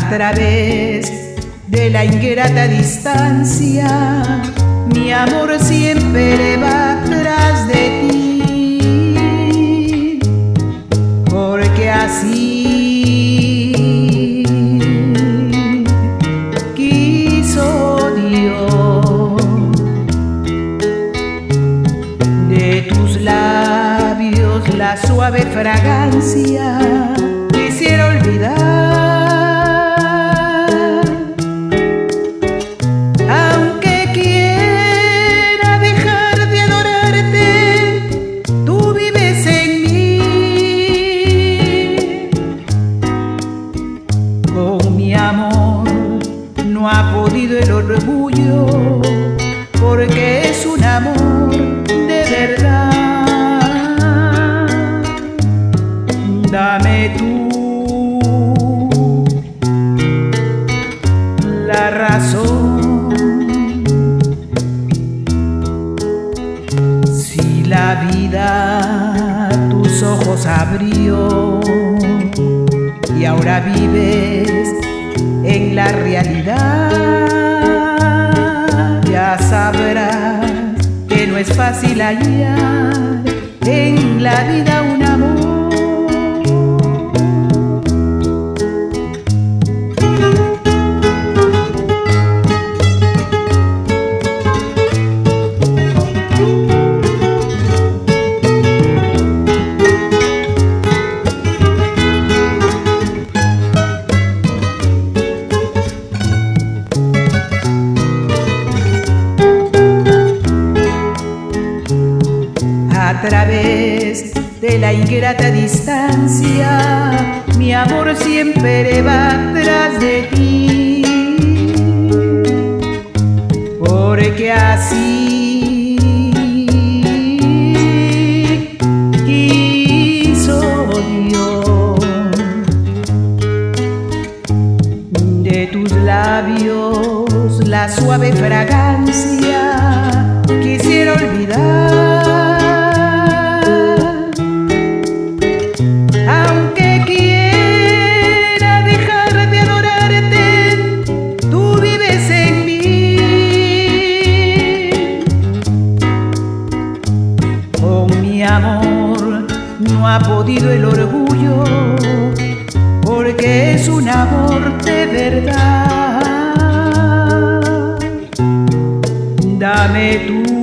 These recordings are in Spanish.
través de la ingrata distancia, mi amor siempre va tras de ti, porque así quiso Dios. De tus labios la suave fragancia quisiera olvidar el orgullo, porque es un amor de verdad. Dame tú la razón. Si la vida tus ojos abrió y ahora vives en la realidad. Sabrás que no es fácil hallar en la vida de la ingrata distancia, mi amor siempre va tras de ti, porque así quiso Dios. De tus labios la suave fragancia quisiera olvidar no ha podido el orgullo, porque es un amor de verdad. Dame tú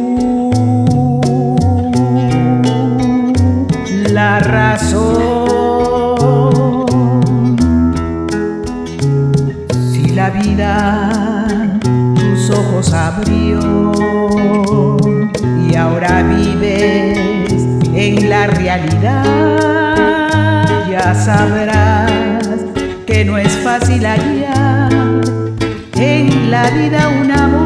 la razón. Si la vida tus ojos abrió y ahora vives en la realidad. Ya sabrás que no es fácil hallar en la vida un amor